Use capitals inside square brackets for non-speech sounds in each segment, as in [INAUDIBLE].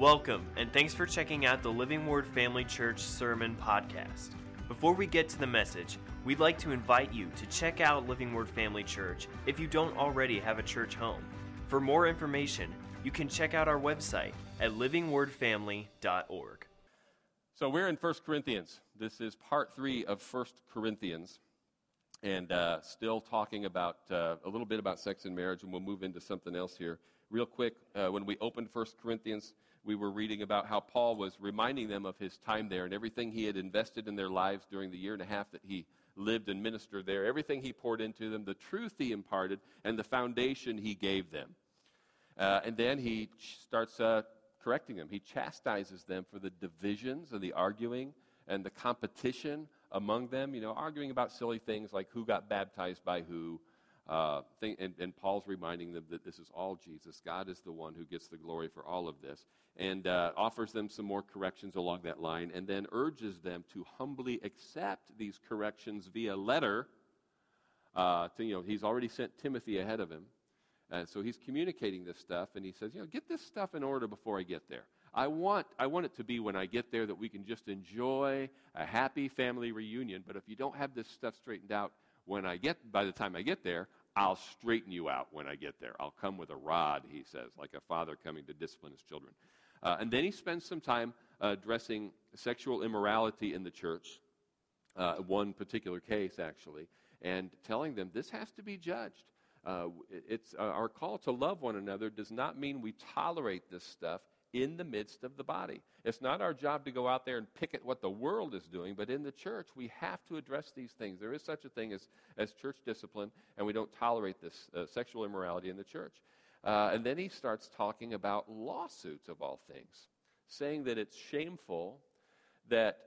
Welcome, and thanks for checking out the Living Word Family Church Sermon Podcast. Before we get to the message, we'd like to invite you to check out Living Word Family Church if you don't already have a church home. For more information, you can check out our website at livingwordfamily.org. So we're in 1 Corinthians. This is part three of 1 Corinthians, and uh, still talking about uh, a little bit about sex and marriage, and we'll move into something else here. Real quick, uh, when we opened 1 Corinthians, we were reading about how Paul was reminding them of his time there and everything he had invested in their lives during the year and a half that he lived and ministered there, everything he poured into them, the truth he imparted, and the foundation he gave them. Uh, and then he starts uh, correcting them. He chastises them for the divisions and the arguing and the competition among them, you know, arguing about silly things like who got baptized by who, uh, thing, and, and, Paul's reminding them that this is all Jesus. God is the one who gets the glory for all of this, and uh, offers them some more corrections along that line, and then urges them to humbly accept these corrections via letter. Uh, to, you know, he's already sent Timothy ahead of him, and so he's communicating this stuff, and he says, you know, get this stuff in order before I get there. I want, I want it to be when I get there that we can just enjoy a happy family reunion. But if you don't have this stuff straightened out when I get, by the time I get there, I'll straighten you out when I get there. I'll come with a rod, he says, like a father coming to discipline his children. Uh, and then he spends some time uh, addressing sexual immorality in the church, uh, one particular case, actually, and telling them this has to be judged. Uh, it's uh, our call to love one another does not mean we tolerate this stuff in the midst of the body. It's not our job to go out there and pick at what the world is doing, but in the church, we have to address these things. There is such a thing as, as church discipline, and we don't tolerate this uh, sexual immorality in the church. Uh, and then he starts talking about lawsuits of all things, saying that it's shameful that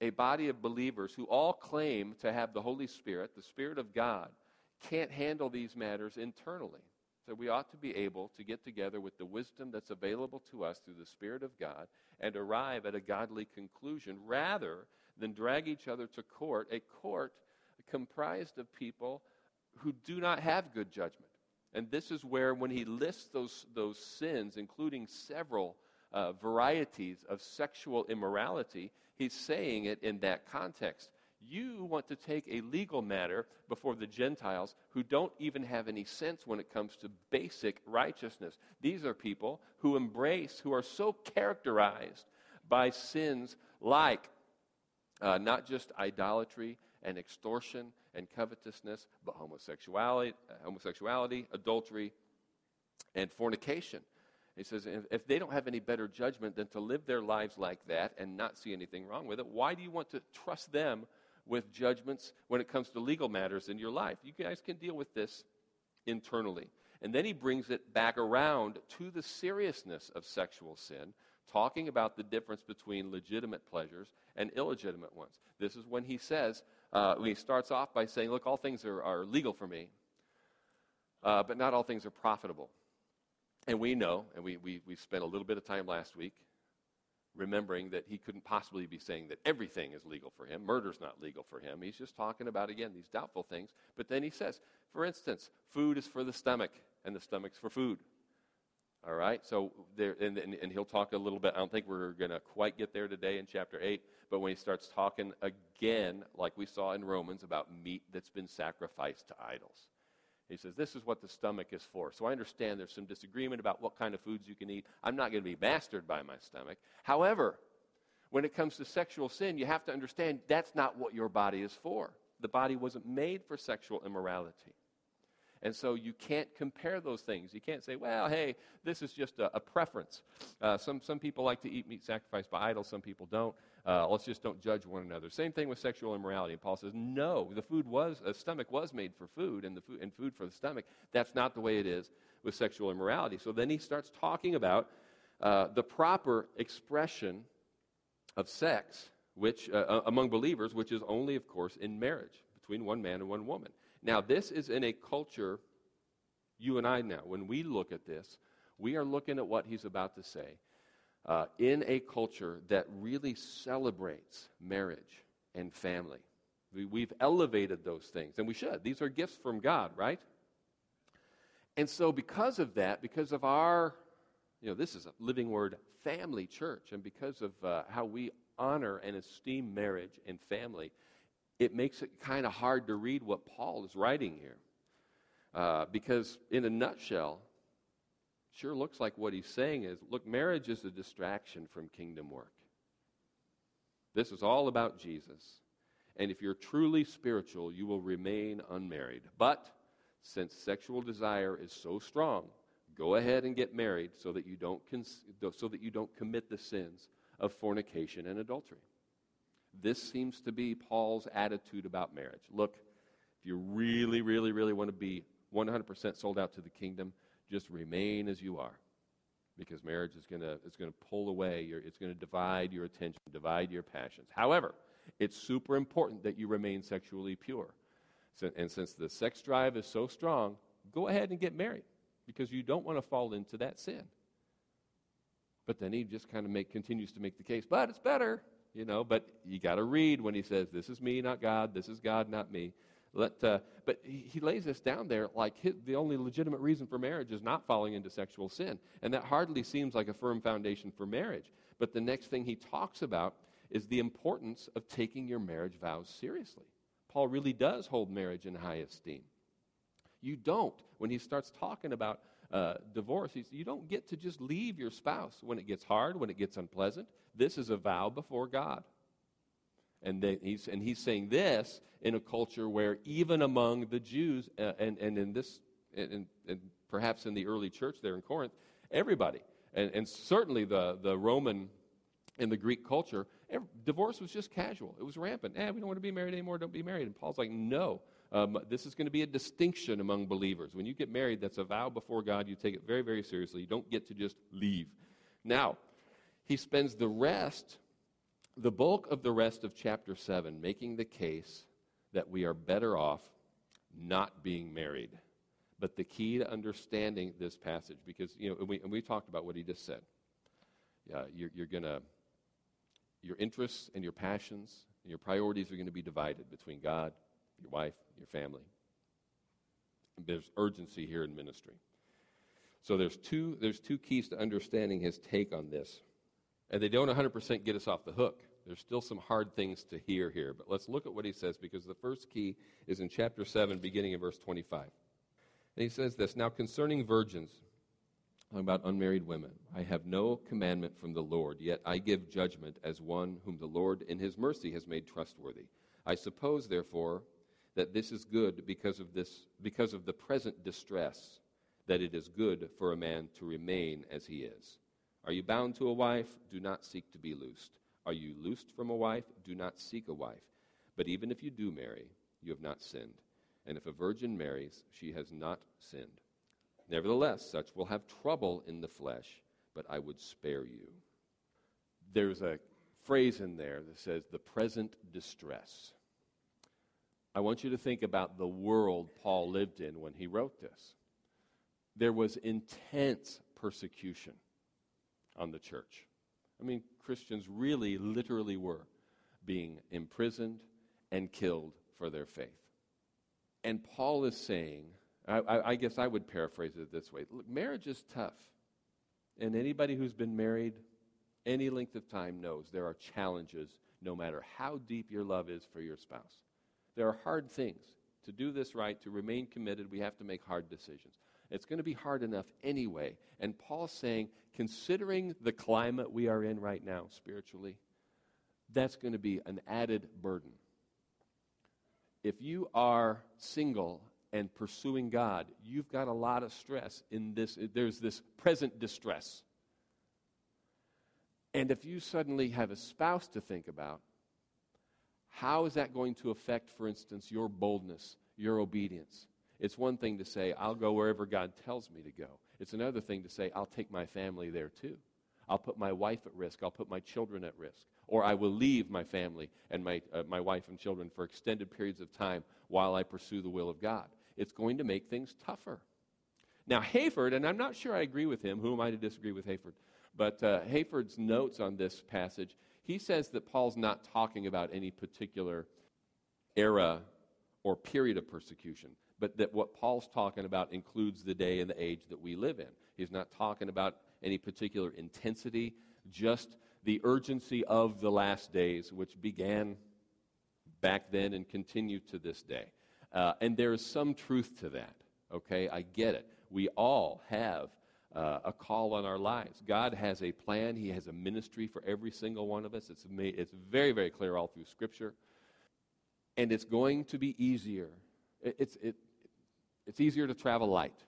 a body of believers who all claim to have the Holy Spirit, the Spirit of God, can't handle these matters internally. So we ought to be able to get together with the wisdom that's available to us through the Spirit of God and arrive at a godly conclusion rather than drag each other to court, a court comprised of people who do not have good judgment. And this is where, when he lists those, those sins, including several uh, varieties of sexual immorality, he's saying it in that context. You want to take a legal matter before the Gentiles who don't even have any sense when it comes to basic righteousness. These are people who embrace, who are so characterized by sins like uh, not just idolatry and extortion and covetousness, but homosexuality, uh, homosexuality, adultery, and fornication. He says, if, if they don't have any better judgment than to live their lives like that and not see anything wrong with it, why do you want to trust them with judgments when it comes to legal matters in your life. You guys can deal with this internally. And then he brings it back around to the seriousness of sexual sin, talking about the difference between legitimate pleasures and illegitimate ones. This is when he says, uh, when he starts off by saying, Look, all things are, are legal for me, uh, but not all things are profitable. And we know, and we, we, we spent a little bit of time last week remembering that he couldn't possibly be saying that everything is legal for him. Murder's not legal for him. He's just talking about, again, these doubtful things. But then he says, for instance, food is for the stomach, and the stomach's for food. All right? So, there, and, and, and he'll talk a little bit. I don't think we're going to quite get there today in chapter 8, but when he starts talking again, like we saw in Romans, about meat that's been sacrificed to idols. He says, This is what the stomach is for. So I understand there's some disagreement about what kind of foods you can eat. I'm not going to be mastered by my stomach. However, when it comes to sexual sin, you have to understand that's not what your body is for. The body wasn't made for sexual immorality. And so you can't compare those things. You can't say, well, hey, this is just a, a preference. Uh, some, some people like to eat meat sacrificed by idols, some people don't. Uh, let's just don't judge one another. Same thing with sexual immorality. And Paul says, no, the food was, a stomach was made for food, and, the food, and food for the stomach. That's not the way it is with sexual immorality. So then he starts talking about uh, the proper expression of sex which, uh, among believers, which is only, of course, in marriage between one man and one woman. Now, this is in a culture, you and I now, when we look at this, we are looking at what he's about to say uh, in a culture that really celebrates marriage and family. We, we've elevated those things, and we should. These are gifts from God, right? And so, because of that, because of our You know, this is a living word family church, and because of uh, how we honor and esteem marriage and family, it makes it kind of hard to read what Paul is writing here. Uh, because, in a nutshell, sure looks like what he's saying is look, marriage is a distraction from kingdom work. This is all about Jesus. And if you're truly spiritual, you will remain unmarried. But since sexual desire is so strong, go ahead and get married so that you don't, cons- so that you don't commit the sins of fornication and adultery. This seems to be Paul's attitude about marriage. Look, if you really, really, really want to be 100% sold out to the kingdom, just remain as you are. Because marriage is going to going to pull away your it's going to divide your attention, divide your passions. However, it's super important that you remain sexually pure. And since the sex drive is so strong, go ahead and get married because you don't want to fall into that sin. But then he just kind of make, continues to make the case, but it's better, you know. But you got to read when he says, "This is me, not God. This is God, not me." Let, uh, but he, lays this down there like his, the only legitimate reason for marriage is not falling into sexual sin. And that hardly seems like a firm foundation for marriage. But the next thing he talks about is the importance of taking your marriage vows seriously. Paul really does hold marriage in high esteem. You don't, when he starts talking about uh, divorce, you don't get to just leave your spouse when it gets hard, when it gets unpleasant. This is a vow before God. And, they, he's, and he's saying this in a culture where even among the Jews, uh, and, and in this, and, and, perhaps in the early church there in Corinth, everybody, and, and certainly the, the Roman and the Greek culture, every, divorce was just casual. It was rampant. Eh, we don't want to be married anymore, don't be married. And Paul's like, no. Um, this is going to be a distinction among believers. When you get married, that's a vow before God. You take it very, very seriously. You don't get to just leave. Now, he spends the rest the bulk of the rest of chapter 7 making the case that we are better off not being married. But the key to understanding this passage, because, you know, and we, and we talked about what he just said. Yeah, you're, you're going to, your interests and your passions and your priorities are going to be divided between God, your wife, your family. And there's urgency here in ministry. So there's two, there's two keys to understanding his take on this. And they don't 100% get us off the hook. There's still some hard things to hear here, but let's look at what he says because the first key is in chapter 7, beginning in verse 25. And he says this Now concerning virgins, about unmarried women, I have no commandment from the Lord, yet I give judgment as one whom the Lord in his mercy has made trustworthy. I suppose, therefore, that this is good because of, this, because of the present distress, that it is good for a man to remain as he is. Are you bound to a wife? Do not seek to be loosed. Are you loosed from a wife? Do not seek a wife. But even if you do marry, you have not sinned. And if a virgin marries, she has not sinned. Nevertheless, such will have trouble in the flesh, but I would spare you. There's a phrase in there that says, the present distress. I want you to think about the world Paul lived in when he wrote this. There was intense persecution on the church. I mean, Christians really, literally were being imprisoned and killed for their faith. And Paul is saying, I, I, guess I would paraphrase it this way Look, marriage is tough. And anybody who's been married any length of time knows there are challenges no matter how deep your love is for your spouse. There are hard things. To do this right, to remain committed, we have to make hard decisions. It's going to be hard enough anyway. And Paul's saying, considering the climate we are in right now spiritually, that's going to be an added burden. If you are single and pursuing God, you've got a lot of stress in this. There's this present distress. And if you suddenly have a spouse to think about, how is that going to affect, for instance, your boldness, your obedience? It's one thing to say, I'll go wherever God tells me to go. It's another thing to say, I'll take my family there too. I'll put my wife at risk. I'll put my children at risk. Or I will leave my family and my, uh, my wife and children for extended periods of time while I pursue the will of God. It's going to make things tougher. Now, Hayford, and I'm not sure I agree with him. Who am I to disagree with Hayford? But uh, Hayford's notes on this passage, he says that Paul's not talking about any particular era or period of persecution but that what Paul's talking about includes the day and the age that we live in. He's not talking about any particular intensity, just the urgency of the last days, which began back then and continue to this day. Uh, and there is some truth to that, okay? I get it. We all have uh, a call on our lives. God has a plan, He has a ministry for every single one of us. It's, made, it's very, very clear all through Scripture. And it's going to be easier. It, it's, it, it's easier to travel light.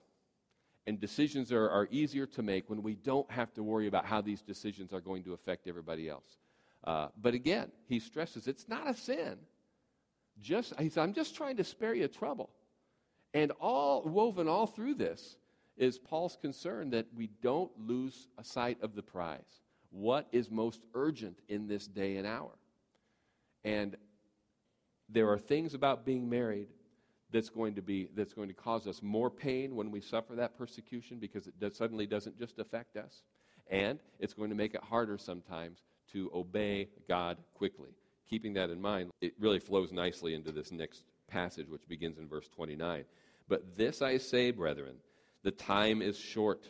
And decisions are, are easier to make when we don't have to worry about how these decisions are going to affect everybody else. Uh, but again, he stresses it's not a sin. Just, he I'm just trying to spare you trouble. And all woven all through this is Paul's concern that we don't lose sight of the prize. What is most urgent in this day and hour? And there are things about being married that's going to be that's going to cause us more pain when we suffer that persecution because it does, suddenly doesn't just affect us. And it's going to make it harder sometimes to obey god quickly. Keeping that in mind it really flows nicely into this next passage which begins in verse 29 but this i say brethren the time is short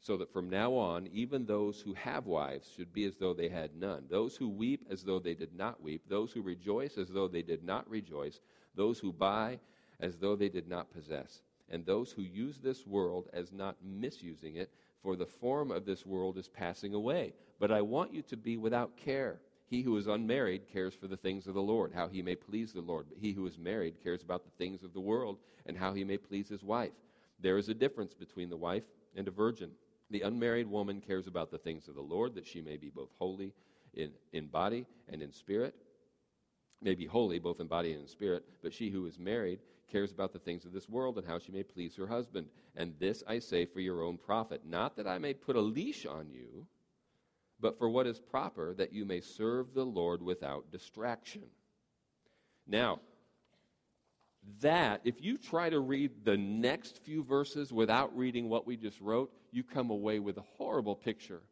so that from now on even those who have wives should be as though they had none. Those who weep as though they did not weep. Those who rejoice as though they did not rejoice. Those who buy as though they did not possess, and those who use this world as not misusing it, for the form of this world is passing away. But I want you to be without care. He who is unmarried cares for the things of the Lord, how he may please the Lord. But he who is married cares about the things of the world, and how he may please his wife. There is a difference between the wife and a virgin. The unmarried woman cares about the things of the Lord, that she may be both holy in, in body and in spirit, may be holy both in body and in spirit. But she who is married cares about the things of this world and how she may please her husband. And this I say for your own profit, not that I may put a leash on you, but for what is proper, that you may serve the Lord without distraction. Now, that, if you try to read the next few verses without reading what we just wrote, you come away with a horrible picture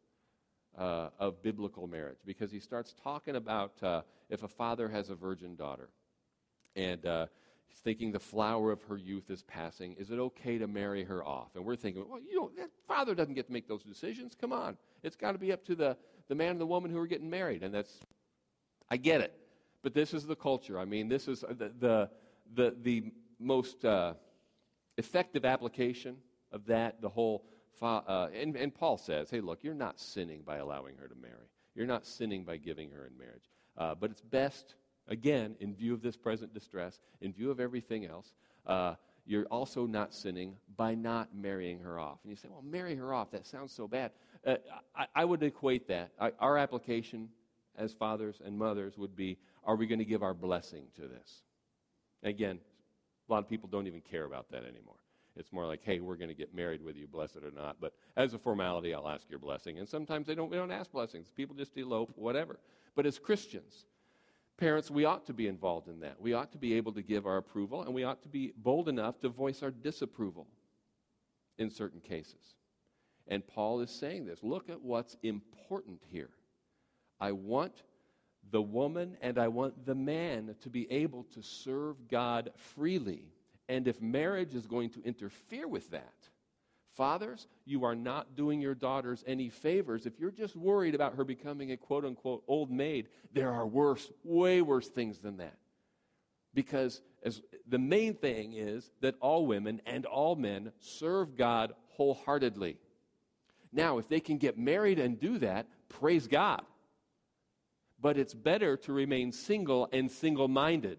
uh, of biblical marriage because he starts talking about uh, if a father has a virgin daughter. And uh, thinking the flower of her youth is passing. Is it okay to marry her off? And we're thinking, well, you know, father doesn't get to make those decisions. Come on. It's got to be up to the, the man and the woman who are getting married. And that's, I get it. But this is the culture. I mean, this is the, the, the, the most uh, effective application of that, the whole. Uh, and, and Paul says, hey, look, you're not sinning by allowing her to marry. You're not sinning by giving her in marriage. Uh, but it's best Again, in view of this present distress, in view of everything else, uh, you're also not sinning by not marrying her off. And you say, well, marry her off. That sounds so bad. Uh, I, I, would equate that. I, our application as fathers and mothers would be are we going to give our blessing to this? Again, a lot of people don't even care about that anymore. It's more like, hey, we're going to get married whether you bless it or not. But as a formality, I'll ask your blessing. And sometimes they don't, we don't ask blessings. People just elope, whatever. But as Christians, Parents, we ought to be involved in that. We ought to be able to give our approval, and we ought to be bold enough to voice our disapproval in certain cases. And Paul is saying this. Look at what's important here. I want the woman and I want the man to be able to serve God freely. And if marriage is going to interfere with that, Fathers, you are not doing your daughters any favors if you're just worried about her becoming a quote unquote old maid. There are worse, way worse things than that. Because as, the main thing is that all women and all men serve God wholeheartedly. Now, if they can get married and do that, praise God. But it's better to remain single and single minded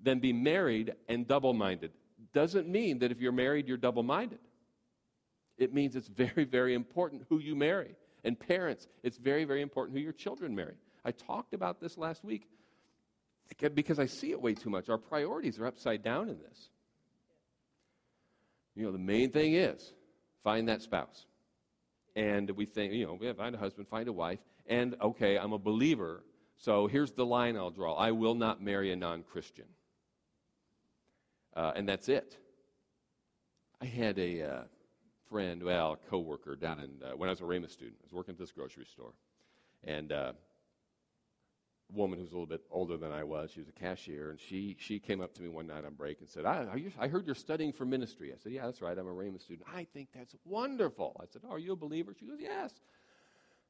than be married and double minded. Doesn't mean that if you're married, you're double minded. It means it's very, very important who you marry. And parents, it's very, very important who your children marry. I talked about this last week because I see it way too much. Our priorities are upside down in this. You know, the main thing is find that spouse. And we think, you know, we have, find a husband, find a wife, and okay, I'm a believer, so here's the line I'll draw I will not marry a non Christian. Uh, and that's it. I had a. Uh, friend, well, a coworker down in uh, when I was a Rhema student. I was working at this grocery store, and uh, woman who's a little bit older than I was. She was a cashier, and she, she came up to me one night on break and said, I, you, I heard you're studying for ministry. I said, Yeah, that's right. I'm a Rhema student. I think that's wonderful. I said, oh, Are you a believer? She goes, Yes.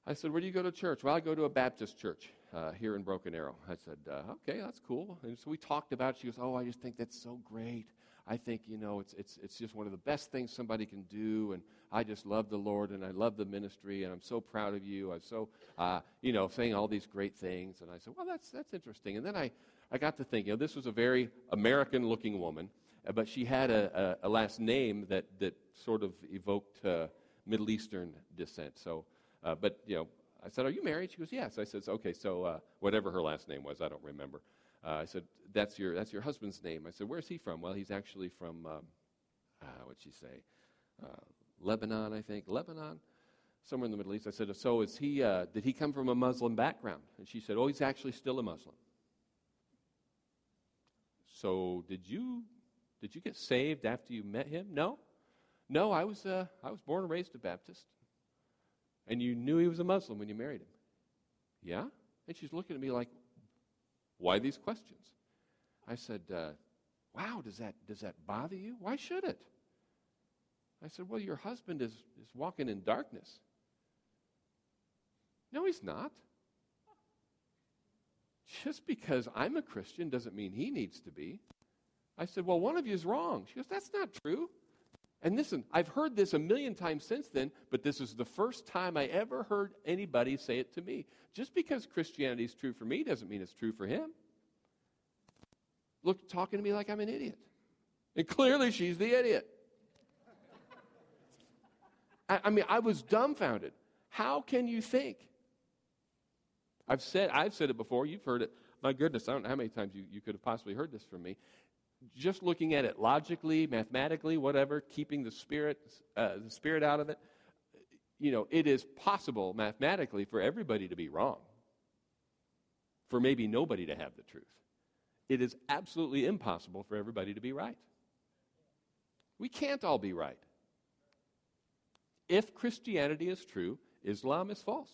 I said, Where do you go to church? Well, I go to a Baptist church uh, here in Broken Arrow. I said, uh, Okay, that's cool. And so we talked about it. She goes, Oh, I just think that's so great. I think, you know, it's, it's, it's just one of the best things somebody can do. And I just love the Lord and I love the ministry and I'm so proud of you. I'm so, uh, you know, saying all these great things. And I said, well, that's, that's interesting. And then I, I got to think, you know, this was a very American looking woman, uh, but she had a, a, a, last name that, that sort of evoked uh, Middle Eastern descent. So, uh, but, you know, I said, Are you married? She goes, Yes. I said, Okay, so uh, whatever her last name was, I don't remember. Uh, I said, that's your, that's your husband's name. I said, Where's he from? Well, he's actually from, um, uh, what'd she say? Uh, Lebanon, I think. Lebanon? Somewhere in the Middle East. I said, So is he, uh, did he come from a Muslim background? And she said, Oh, he's actually still a Muslim. So did you, did you get saved after you met him? No. No, I was, I was born and raised a Baptist. And you knew he was a Muslim when you married him. Yeah? And she's looking at me like, why these questions? I said, uh, Wow, does that, does that bother you? Why should it? I said, Well, your husband is, is walking in darkness. No, he's not. Just because I'm a Christian doesn't mean he needs to be. I said, Well, one of you is wrong. She goes, That's not true. And listen, I've heard this a million times since then, but this is the first time I ever heard anybody say it to me. Just because Christianity is true for me doesn't mean it's true for him. Look, talking to me like I'm an idiot. And clearly she's the idiot. I, I mean, I was dumbfounded. How can you think? I've said, I've said it before, you've heard it. My goodness, I don't know how many times you, you could have possibly heard this from me just looking at it logically, mathematically, whatever, keeping the spirit, uh, the spirit out of it, you know, it is possible mathematically for everybody to be wrong, for maybe nobody to have the truth. It is absolutely impossible for everybody to be right. We can't all be right. If Christianity is true, Islam is false.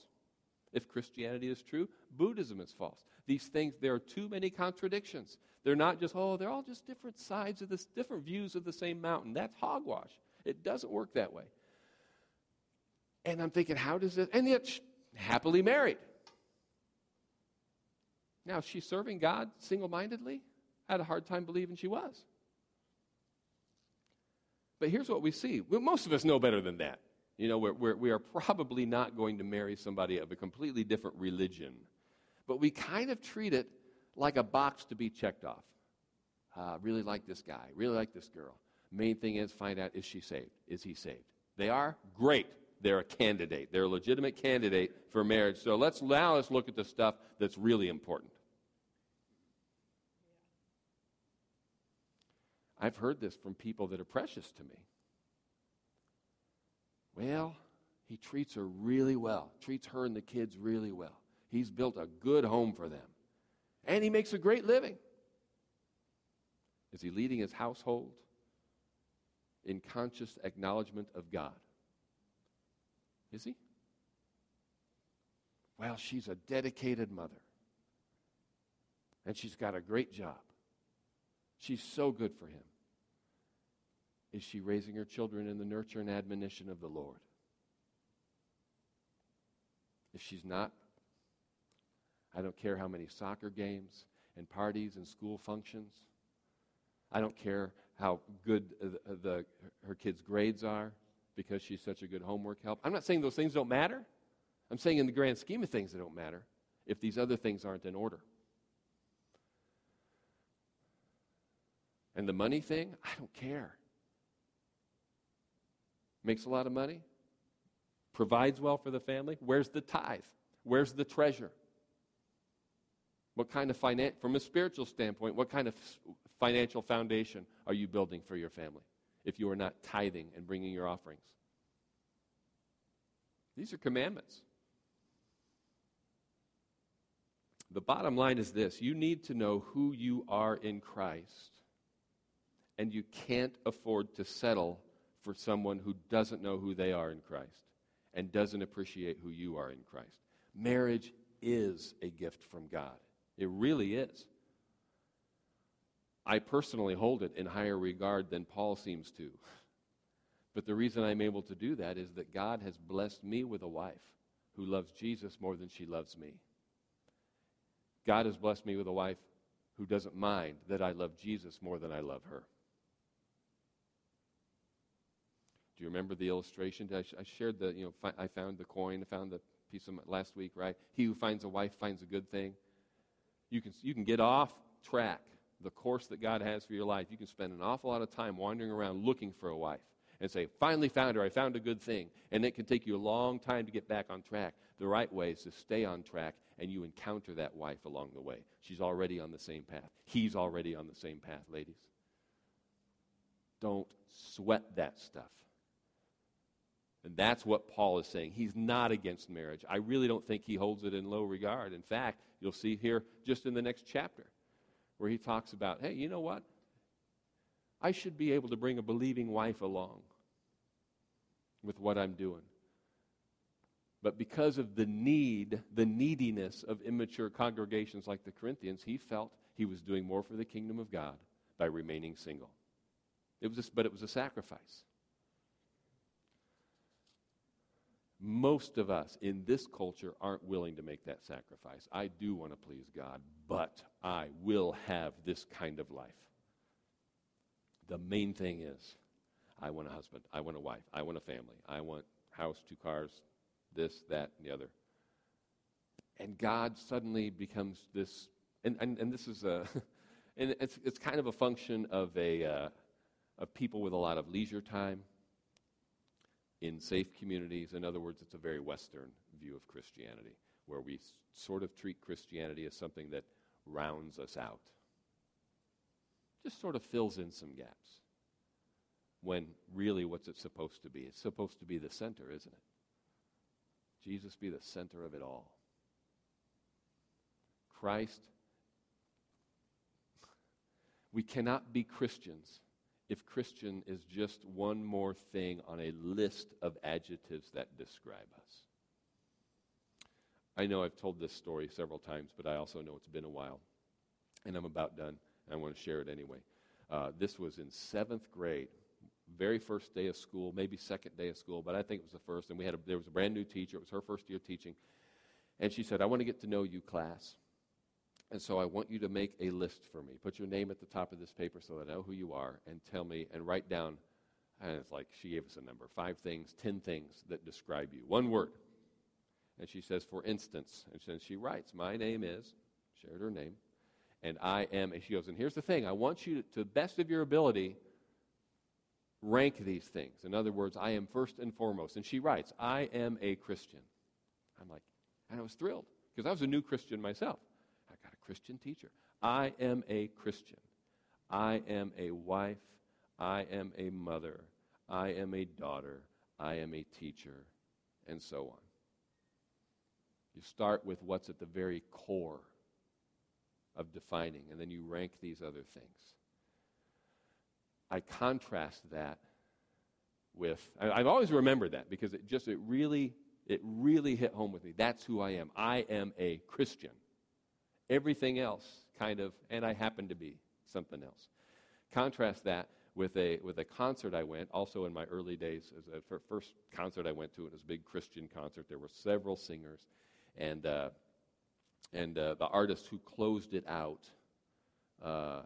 If Christianity is true, Buddhism is false. These things, there are too many contradictions. They're not just, oh, they're all just different sides of this, different views of the same mountain. That's hogwash. It doesn't work that way. And I'm thinking, how does this, and yet happily married. Now, is she serving God single mindedly? I had a hard time believing she was. But here's what we see. Well, most of us know better than that. You know, we're, we're, we are probably not going to marry somebody of a completely different religion. But we kind of treat it like a box to be checked off. Uh, really like this guy, really like this girl. Main thing is find out is she saved? Is he saved? They are? Great. They're a candidate. They're a legitimate candidate for marriage. So let's now let's look at the stuff that's really important. I've heard this from people that are precious to me. Well, he treats her really well, treats her and the kids really well. He's built a good home for them. And he makes a great living. Is he leading his household in conscious acknowledgement of God? Is he? Well, she's a dedicated mother. And she's got a great job. She's so good for him. Is she raising her children in the nurture and admonition of the Lord? If she's not, I don't care how many soccer games and parties and school functions. I don't care how good the, the, her kids' grades are because she's such a good homework help. I'm not saying those things don't matter. I'm saying in the grand scheme of things, they don't matter if these other things aren't in order. And the money thing, I don't care. Makes a lot of money, provides well for the family. Where's the tithe? Where's the treasure? What kind of finance, from a spiritual standpoint, what kind of financial foundation are you building for your family if you are not tithing and bringing your offerings? These are commandments. The bottom line is this you need to know who you are in Christ, and you can't afford to settle for someone who doesn't know who they are in Christ and doesn't appreciate who you are in Christ. Marriage is a gift from God. It really is. I personally hold it in higher regard than Paul seems to. [LAUGHS] But the reason I'm able to do that is that God has blessed me with a wife who loves Jesus more than she loves me. God has blessed me with a wife who doesn't mind that I love Jesus more than I love her. Do you remember the illustration? I, shared the, you know, I found the coin, I found the piece of my, last week, right? He who finds a wife finds a good thing. You can, you can get off track the course that God has for your life. You can spend an awful lot of time wandering around looking for a wife and say, finally found her, I found a good thing. And it can take you a long time to get back on track. The right way is to stay on track and you encounter that wife along the way. She's already on the same path. He's already on the same path, ladies. Don't sweat that stuff. And that's what Paul is saying. He's not against marriage. I really don't think he holds it in low regard. In fact, you'll see here just in the next chapter where he talks about, hey, you know what? I should be able to bring a believing wife along with what I'm doing. But because of the need, the neediness of immature congregations like the Corinthians, he felt he was doing more for the kingdom of God by remaining single. It was but it was a sacrifice. Most of us in this culture aren't willing to make that sacrifice. I do want to please God, but I will have this kind of life. The main thing is I want a husband, I want a wife, I want a family, I want house, two cars, this, that, and the other. And God suddenly becomes this, and, and, and this is a, [LAUGHS] and it's, it's kind of a function of a, uh, of people with a lot of leisure time in safe communities. In other words, it's a very Western view of Christianity, where we s- sort of treat Christianity as something that rounds us out, just sort of fills in some gaps. When really, what's it supposed to be? It's supposed to be the center, isn't it? Jesus be the center of it all. Christ. We cannot be Christians if Christian is just one more thing on a list of adjectives that describe us. I know I've told this story several times, but I also know it's been a while. And I'm about done. I want to share it anyway. Uh, this was in seventh grade, very first day of school, maybe second day of school, but I think it was the first. And we had a, there was a brand new teacher. It was her first year teaching. And she said, I want to get to know you, class. And so I want you to make a list for me. Put your name at the top of this paper so that I know who you are and tell me and write down, and it's like she gave us a number, five things, ten things that describe you. One word. And she says, for instance, and then she writes, my name is, shared her name, and I am, and she goes, and here's the thing, I want you to, to the best of your ability, rank these things. In other words, I am first and foremost. And she writes, I am a Christian. I'm like, and I was thrilled because I was a new Christian myself. Christian teacher. I am a Christian. I am a wife. I am a mother. I am a daughter. I am a teacher, and so on. You start with what's at the very core of defining, and then you rank these other things. I contrast that with, I, have always remembered that because it just, it really, it really hit home with me. That's who I am. I am a Christian. Everything else kind of, and I happen to be something else. Contrast that with a, with a concert I went, also in my early days, as a first concert I went to, it was a big Christian concert. There were several singers, and, uh, and uh, the artist who closed it out uh,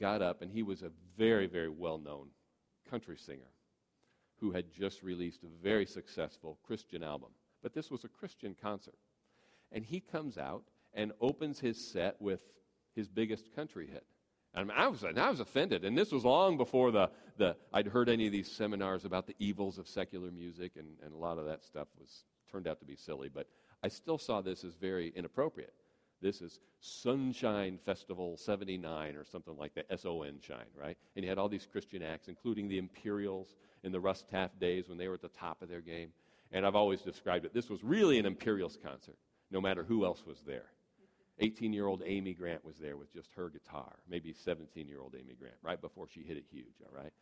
got up, and he was a very, very well known country singer who had just released a very successful Christian album. But this was a Christian concert. And he comes out and opens his set with his biggest country hit. And I was, I was offended. And this was long before the, the, I'd heard any of these seminars about the evils of secular music, and, and a lot of that stuff was turned out to be silly. But I still saw this as very inappropriate. This is Sonshine Festival 79 or something like that, S O N shine, right? And you had all these Christian acts, including the Imperials in the Russ Taff days when they were at the top of their game. And I've always described it. This was really an Imperials concert, no matter who else was there. 18 year old Amy Grant was there with just her guitar, maybe 17 year old Amy Grant, right before she hit it huge, all right?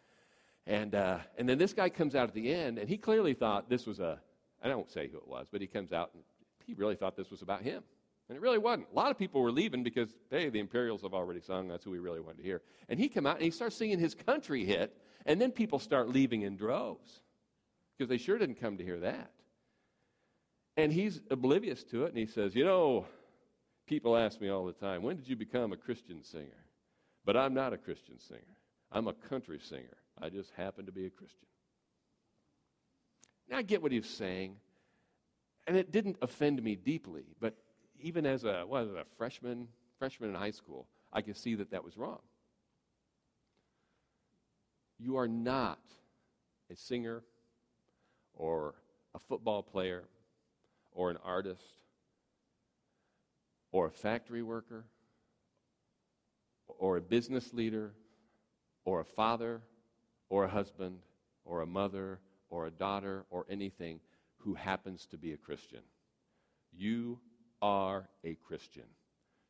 And, uh, and then this guy comes out at the end, and he clearly thought this was a, I don't say who it was, but he comes out and he really thought this was about him. And it really wasn't. A lot of people were leaving because, hey, the Imperials have already sung. That's who we really wanted to hear. And he come out and he starts singing his country hit, and then people start leaving in droves because they sure didn't come to hear that. And he's oblivious to it, and he says, You know, people ask me all the time, when did you become a Christian singer? But I'm not a Christian singer. I'm a country singer. I just happen to be a Christian. Now I get what he was saying, and it didn't offend me deeply, but even as a, what, a freshman, freshman in high school, I could see that that was wrong. You are not a singer or a football player or an artist or a factory worker or a business leader or a father or a husband or a mother or a daughter or anything who happens to be a Christian. You are a Christian.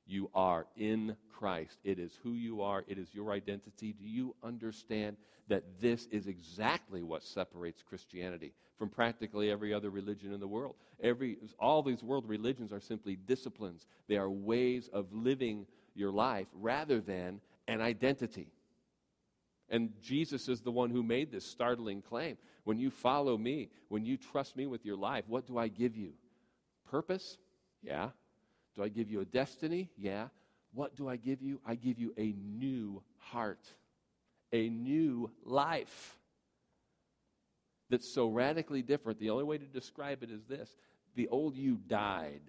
You are in Christ. It is who you are, it is your identity. Do you understand that this is exactly what separates Christianity from practically every other religion in the world? Every, all these world religions are simply disciplines, they are ways of living your life rather than an identity. And Jesus is the one who made this startling claim. When you follow me, when you trust me with your life, what do I give you? Purpose? Yeah. Do I give you a destiny? Yeah. What do I give you? I give you a new heart, a new life that's so radically different. The only way to describe it is this the old you died,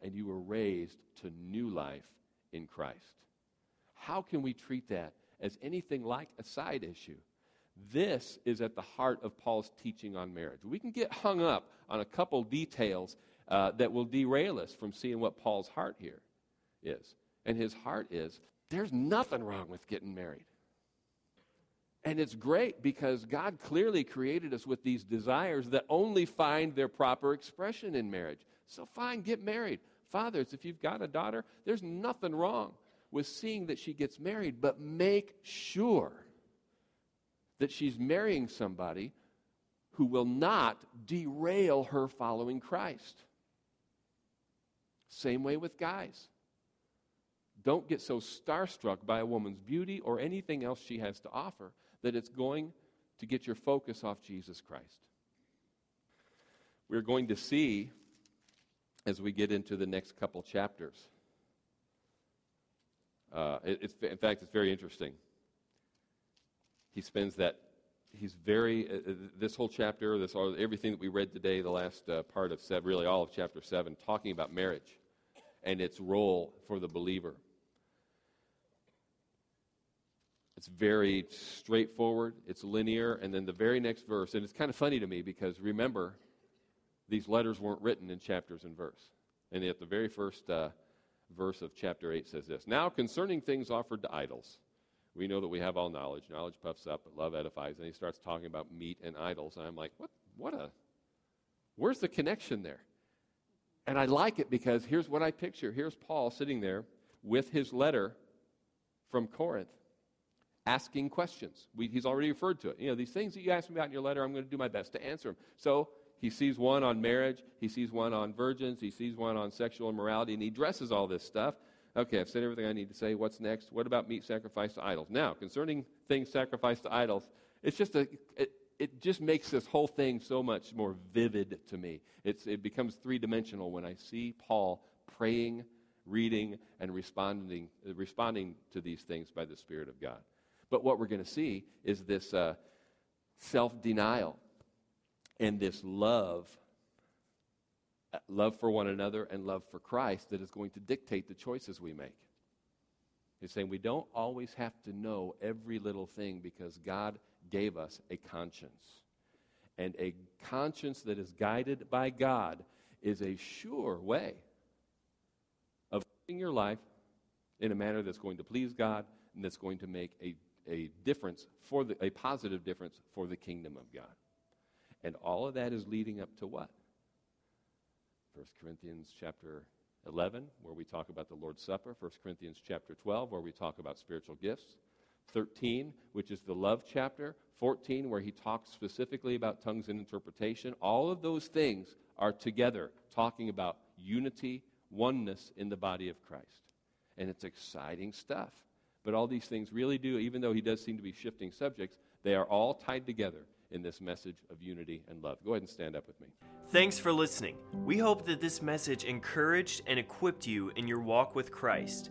and you were raised to new life in Christ. How can we treat that as anything like a side issue. This is at the heart of Paul's teaching on marriage. We can get hung up on a couple details uh, that will derail us from seeing what Paul's heart here is. And his heart is there's nothing wrong with getting married. And it's great because God clearly created us with these desires that only find their proper expression in marriage. So, fine, get married. Fathers, if you've got a daughter, there's nothing wrong with seeing that she gets married, but make sure that she's marrying somebody who will not derail her following Christ. Same way with guys. Don't get so starstruck by a woman's beauty or anything else she has to offer that it's going to get your focus off Jesus Christ. We're going to see as we get into the next couple chapters uh, it, in fact, it's very interesting. He spends that, he's very, uh, uh this whole chapter, this everything that we read today, the last uh, part of seven, really all of chapter 7, talking about marriage and its role for the believer. It's very straightforward, it's linear, and then the very next verse, and it's kind of funny to me because remember, these letters weren't written in chapters and verse. And at the very first uh, verse of chapter 8 says this Now, concerning things offered to idols, we know that we have all knowledge. Knowledge puffs up, but love edifies. And he starts talking about meat and idols. And I'm like, what, what a, where's the connection there? And I like it because here's what I picture. Here's Paul sitting there with his letter from Corinth asking questions. We, he's already referred to it. You know, these things that you asked me about in your letter, I'm going to do my best to answer them. So he sees one on marriage, he sees one on virgins, he sees one on sexual immorality, and he addresses all this stuff. Okay, I've said everything I need to say. What's next? What about meat sacrificed to idols? Now, concerning things sacrificed to idols, it's just a, it, it just makes this whole thing so much more vivid to me. It's, it becomes three dimensional when I see Paul praying, reading, and responding, responding to these things by the Spirit of God. But what we're going to see is this uh, self denial and this love love for one another and love for Christ that is going to dictate the choices we make. He's saying we don't always have to know every little thing because God gave us a conscience. And a conscience that is guided by God is a sure way of living your life in a manner that's going to please God and that's going to make a, a difference for the, a positive difference for the kingdom of God. And all of that is leading up to what? 1 Corinthians chapter 11, where we talk about the Lord's Supper. 1 Corinthians chapter 12, where we talk about spiritual gifts. 13, which is the love chapter. 14, where he talks specifically about tongues and interpretation. All of those things are together talking about unity oneness in the body of Christ. And it's exciting stuff. But all these things really do, even though he does seem to be shifting subjects, they are all tied together in this message of unity and love. Go ahead and stand up with me. Thanks for listening. We hope that this message encouraged and equipped you in your walk with Christ.